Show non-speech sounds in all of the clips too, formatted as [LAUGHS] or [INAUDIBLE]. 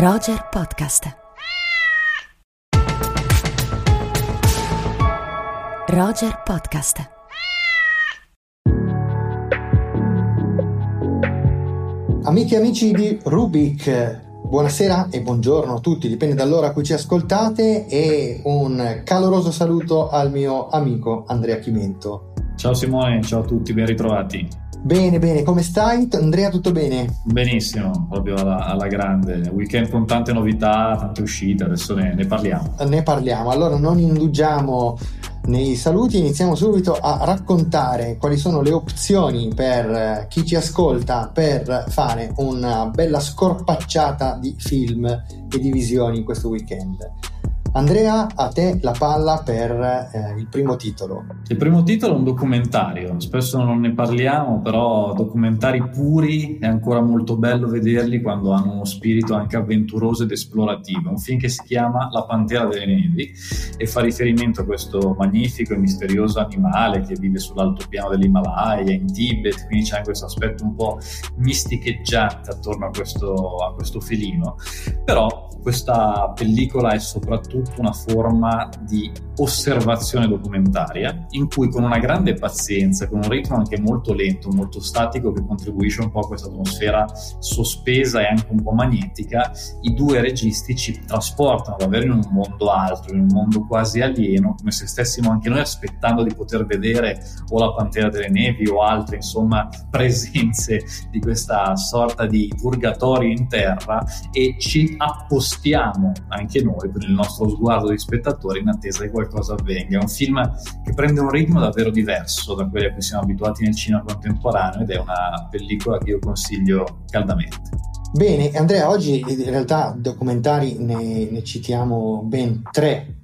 Roger Podcast. Roger Podcast. Amiche e amici di Rubik, buonasera e buongiorno a tutti, dipende dall'ora a cui ci ascoltate e un caloroso saluto al mio amico Andrea Chimento. Ciao Simone, ciao a tutti, ben ritrovati. Bene, bene, come stai? Andrea, tutto bene? Benissimo, proprio alla, alla grande. Weekend con tante novità, tante uscite, adesso ne, ne parliamo. Ne parliamo, allora non indugiamo nei saluti, iniziamo subito a raccontare quali sono le opzioni per chi ci ascolta per fare una bella scorpacciata di film e di visioni questo weekend. Andrea, a te la palla per eh, il primo titolo. Il primo titolo è un documentario, spesso non ne parliamo, però documentari puri è ancora molto bello vederli quando hanno uno spirito anche avventuroso ed esplorativo. Un film che si chiama La Pantera delle Nevi e fa riferimento a questo magnifico e misterioso animale che vive sull'altopiano dell'Himalaya, in Tibet, quindi c'è anche questo aspetto un po' misticheggiante attorno a questo, a questo felino. Però questa pellicola è soprattutto una forma di osservazione documentaria in cui con una grande pazienza, con un ritmo anche molto lento, molto statico che contribuisce un po' a questa atmosfera sospesa e anche un po' magnetica, i due registi ci trasportano davvero in un mondo altro, in un mondo quasi alieno, come se stessimo anche noi aspettando di poter vedere o la Pantera delle Nevi o altre insomma [LAUGHS] presenze di questa sorta di purgatorio in terra e ci appostiamo anche noi con il nostro sguardo di spettatori in attesa che qualcosa avvenga. È un film che prende un ritmo davvero diverso da quelli a cui siamo abituati nel cinema contemporaneo ed è una pellicola che io consiglio caldamente. Bene, Andrea, oggi in realtà documentari ne, ne citiamo ben tre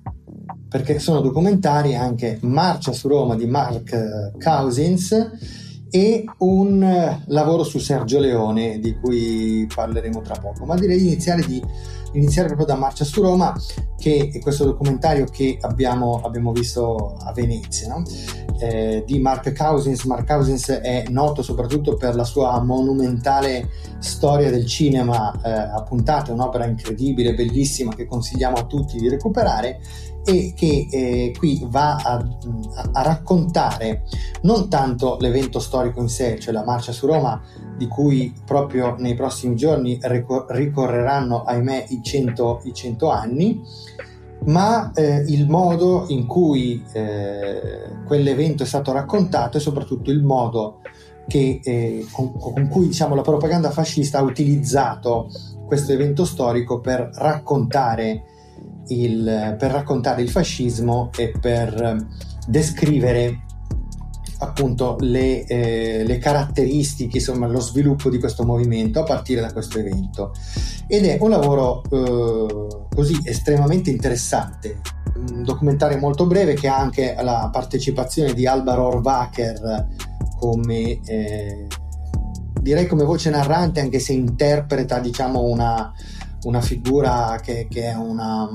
perché sono documentari anche Marcia su Roma di Mark Cousins e un lavoro su Sergio Leone di cui parleremo tra poco, ma direi di iniziare di iniziare proprio da Marcia su Roma, che è questo documentario che abbiamo, abbiamo visto a Venezia, no? eh, di Mark Cousins. Mark Cousins è noto soprattutto per la sua monumentale storia del cinema eh, a puntate, un'opera incredibile, bellissima, che consigliamo a tutti di recuperare e che eh, qui va a, a, raccontare non tanto l'evento storico in sé, cioè la marcia su Roma, di cui proprio nei prossimi giorni ricor- ricorreranno, ahimè, i 100, i 100 anni, ma eh, il modo in cui eh, quell'evento è stato raccontato e soprattutto il modo che, eh, con, con, cui diciamo, la propaganda fascista ha utilizzato questo evento storico per raccontare il, per raccontare il fascismo e per descrivere appunto le, eh, le, caratteristiche, insomma lo sviluppo di questo movimento a partire da questo evento. Ed è un lavoro eh, così estremamente interessante, un documentario molto breve che ha anche la partecipazione di Alba Rohrwacher come... Eh, direi come voce narrante anche se interpreta diciamo una, una figura che, che è una,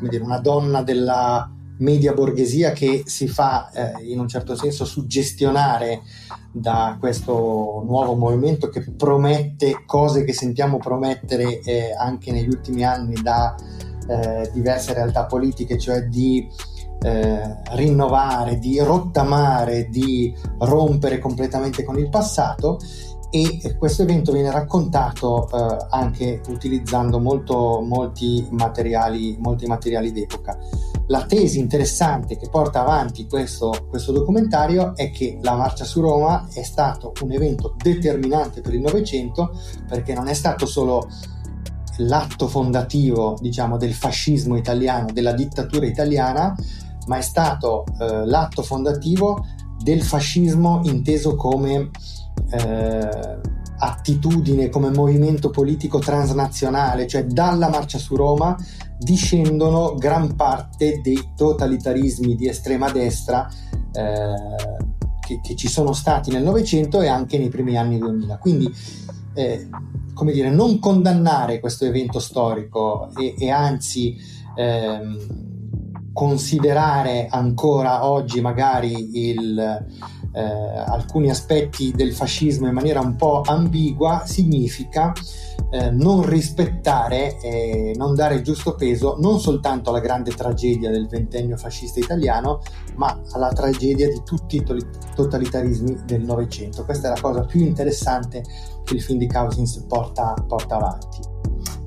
dire, una donna della media borghesia che si fa eh, in un certo senso suggestionare da questo nuovo movimento che promette cose che sentiamo promettere eh, anche negli ultimi anni da eh, diverse realtà politiche, cioè di eh, rinnovare, di rottamare, di rompere completamente con il passato e questo evento viene raccontato eh, anche utilizzando molto, molti, materiali, molti materiali d'epoca. La tesi interessante che porta avanti questo, questo documentario è che la marcia su Roma è stato un evento determinante per il Novecento perché non è stato solo l'atto fondativo diciamo, del fascismo italiano, della dittatura italiana, ma è stato eh, l'atto fondativo del fascismo inteso come eh, attitudine, come movimento politico transnazionale, cioè dalla marcia su Roma discendono gran parte dei totalitarismi di estrema destra eh, che, che, ci sono stati nel Novecento e anche nei primi anni 2000. Quindi, eh, come dire, non condannare questo evento storico e, e anzi ehm, considerare ancora oggi magari il eh, alcuni aspetti del fascismo in maniera un po' ambigua significa eh, non rispettare e non dare giusto peso non soltanto alla grande tragedia del ventennio fascista italiano, ma alla tragedia di tutti i totalitarismi del Novecento. Questa è la cosa più interessante che il film di Cousins porta, porta avanti.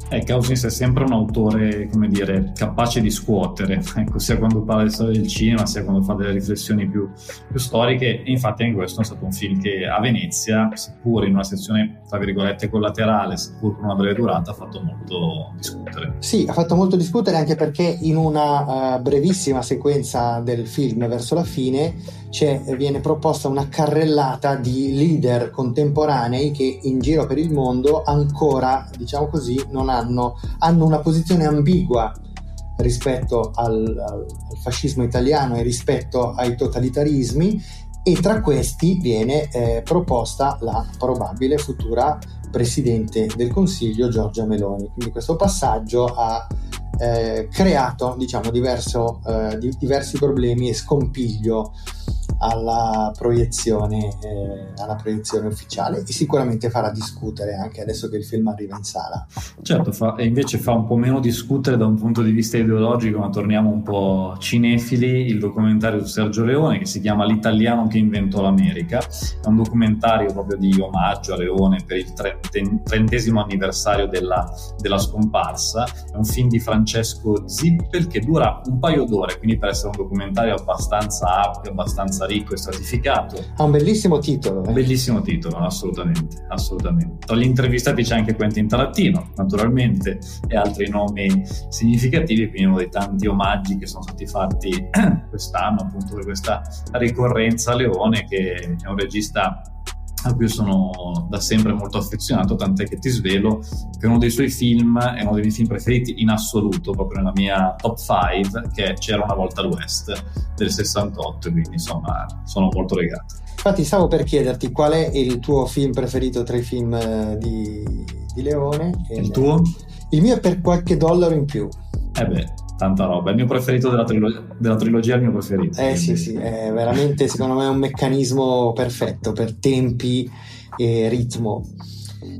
Eh, Cousins è sempre un autore, come dire, capace di scuotere, [LAUGHS] ecco, sia quando parla di storia del cinema, sia quando fa delle riflessioni più, più storiche. E infatti anche questo è stato un film che a Venezia, seppur in una sezione, tra virgolette, collaterale, seppur con una breve durata, ha fatto molto discutere. Sì, ha fatto molto discutere anche perché in una uh, brevissima sequenza del film, verso la fine, viene proposta una carrellata di leader contemporanei che in giro per il mondo ancora, diciamo così, non hanno, hanno una posizione ambigua rispetto al, al, fascismo italiano e rispetto ai totalitarismi e tra questi viene eh, proposta la probabile futura Presidente del Consiglio Giorgia Meloni. Quindi questo passaggio ha eh, creato diciamo, diverso, eh, di, diversi problemi e scompiglio alla proiezione, eh, alla proiezione ufficiale e sicuramente farà discutere anche adesso che il film arriva in sala. Certo, fa, e invece fa un po' meno discutere da un punto di vista ideologico, ma torniamo un po' cinefili, il documentario su Sergio Leone che si chiama L'italiano che inventò l'America, è un documentario proprio di omaggio a Leone per il trentesimo anniversario della, della scomparsa, è un film di Francesco Zippel che dura un paio d'ore, quindi per essere un documentario abbastanza ampio, abbastanza ricco e stratificato. Ha un bellissimo titolo. Eh? Bellissimo titolo, assolutamente, assolutamente. Tra gli intervistati c'è anche Quentin Tarantino, naturalmente, e altri nomi significativi, quindi uno dei tanti omaggi che sono stati fatti [CLEARS THROAT] quest'anno, appunto, per questa ricorrenza a Leone, che è un regista a cui sono da sempre molto affezionato, tant'è che ti svelo che uno dei suoi film è uno dei miei film preferiti in assoluto, proprio nella mia top 5, che è C'era una volta all'West del 68, quindi insomma sono molto legato. Infatti stavo per chiederti qual è il tuo film preferito tra i film eh, di, di Leone. Il tuo? Il mio è per qualche dollaro in più. Eh beh, tanta roba. È il mio preferito della, trilo- della trilogia, è il mio preferito. Eh sì, sì, è veramente secondo me un meccanismo perfetto per tempi e ritmo.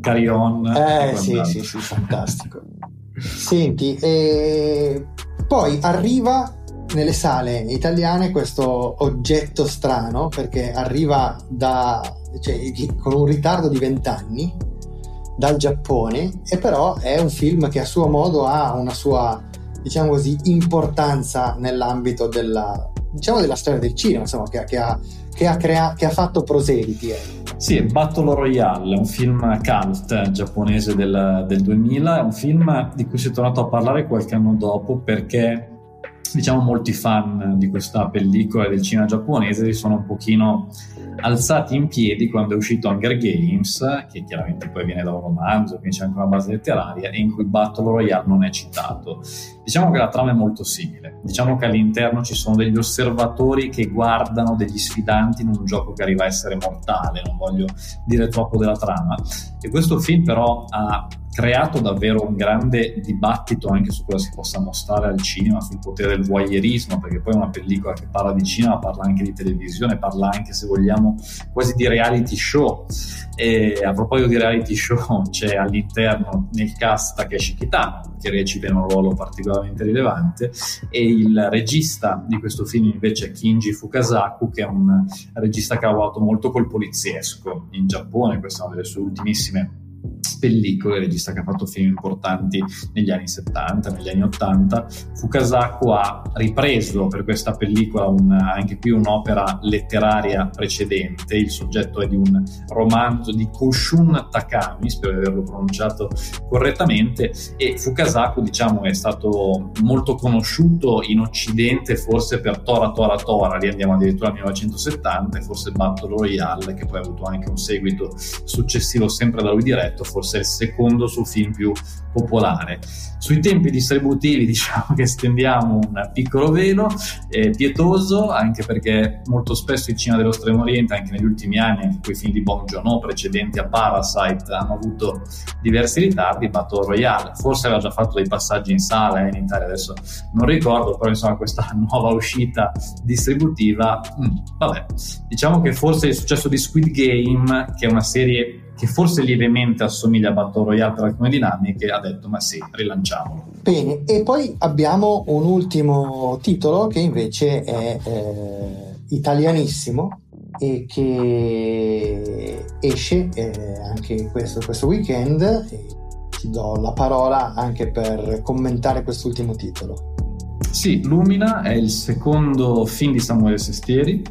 Carry on. Eh sì, sì, sì, fantastico. Senti, e poi arriva nelle sale italiane questo oggetto strano perché arriva da, cioè, con un ritardo di vent'anni dal Giappone e però è un film che a suo modo ha una sua diciamo così, importanza nell'ambito della, diciamo, della storia del cinema, insomma, che, che, ha, che, ha, crea- che ha fatto proseliti. Eh. Sì, Battle Royale, un film cult giapponese del, del 2000, è un film di cui si è tornato a parlare qualche anno dopo perché diciamo molti fan di questa pellicola del cinema giapponese si sono un pochino alzati in piedi quando è uscito Hunger Games, che chiaramente poi viene da un romanzo, quindi c'è anche una base letteraria, e in cui Battle Royale non è citato. Diciamo che la trama è molto simile, diciamo che all'interno ci sono degli osservatori che guardano degli sfidanti in un gioco che arriva a essere mortale, non voglio dire troppo della trama, e questo film però ha creato davvero un grande dibattito anche su cosa si possa mostrare al cinema, sul potere del voyeurismo, perché poi è una pellicola che parla di cinema, parla anche di televisione, parla anche, se vogliamo, quasi di reality show. E a proposito di reality show, [LAUGHS] c'è all'interno nel cast Takeshi Kitano, che recita un ruolo particolarmente rilevante, e il regista di questo film invece è Kinji Fukasaku, che è un regista che ha lavorato molto col poliziesco in Giappone, questa è una delle sue ultimissime pellicole, regista che ha fatto film importanti negli anni 70, negli anni 80. Fukasaku ha ripreso per questa pellicola un, anche qui un'opera letteraria precedente, il soggetto è di un romanzo di Koshun Takami, spero di averlo pronunciato correttamente, e Fukasaku diciamo è stato molto conosciuto in Occidente forse per Tora Tora Tora, lì andiamo addirittura al 1970, e forse Battle Royale che poi ha avuto anche un seguito successivo sempre da lui diretto, forse il secondo suo film più popolare. Sui tempi distributivi [LAUGHS] diciamo che stendiamo un piccolo velo eh, pietoso, anche perché molto spesso il cinema dello Stremo Oriente, anche negli ultimi anni, anche quei film di Bong Joon-ho precedenti a Parasite, hanno avuto diversi ritardi, Battle Royale, forse aveva già fatto dei passaggi in sala eh, in Italia, adesso non ricordo, però insomma questa [LAUGHS] nuova uscita distributiva, mh, mm, vabbè, diciamo che forse il successo di Squid Game, che è una serie che forse lievemente assomiglia a Battle Royale per alcune dinamiche, ha detto ma sì, rilanciamolo. Bene, e poi abbiamo un ultimo titolo che invece è eh, italianissimo e che esce eh, anche questo, questo weekend e ti do la parola anche per commentare quest'ultimo titolo. Sì, Lumina è il secondo film di Samuele Sestieri,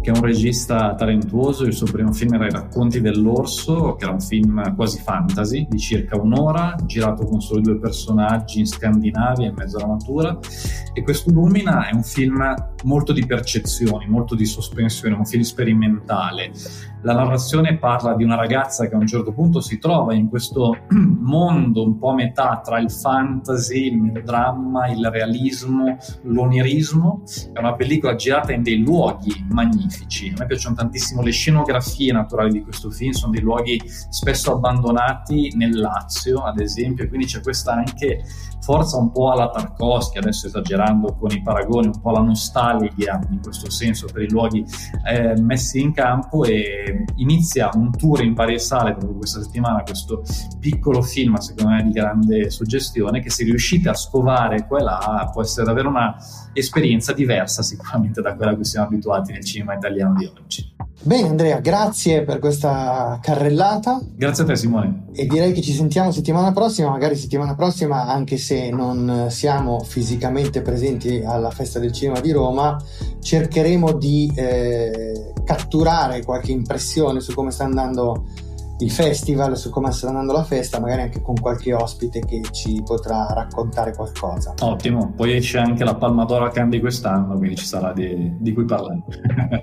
che è un regista talentuoso. Il suo primo film era I racconti dell'orso, che era un film quasi fantasy di circa un'ora, girato con solo due personaggi in Scandinavia, in mezzo alla natura. E questo Lumina è un film molto di percezioni, molto di sospensione, un film sperimentale. La narrazione parla di una ragazza che a un certo punto si trova in questo [CLEARS THROAT] mondo un po' a metà tra il fantasy, il melodramma, il realismo, l'onirismo. È una pellicola girata in dei luoghi magnifici. A me piacciono tantissimo le scenografie naturali di questo film, sono dei luoghi spesso abbandonati nel Lazio, ad esempio, quindi c'è questa anche forza un po' alla Tarkovsky, adesso esagerando con i paragoni, un po' la nostalgia in questo senso per i luoghi eh, messi in campo e inizia un tour in varie sale proprio questa settimana, questo piccolo film secondo me di grande suggestione che se riuscite a scovare qua e là può essere davvero una esperienza diversa sicuramente da quella a cui siamo abituati nel cinema italiano di oggi. Bene Andrea, grazie per questa carrellata. Grazie a te Simone. E direi che ci sentiamo settimana prossima, magari settimana prossima, anche se non siamo fisicamente presenti alla Festa del Cinema di Roma, cercheremo di eh, catturare qualche impressione su come sta andando il festival, su come sta andando la festa, magari anche con qualche ospite che ci potrà raccontare qualcosa. Ottimo, poi esce anche la Palma d'Oro a Cannes di quest'anno, quindi ci sarà di, di cui parlare.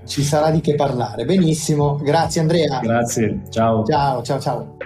ci sarà di che parlare, benissimo, grazie Andrea. Grazie, ciao. Ciao, ciao, ciao.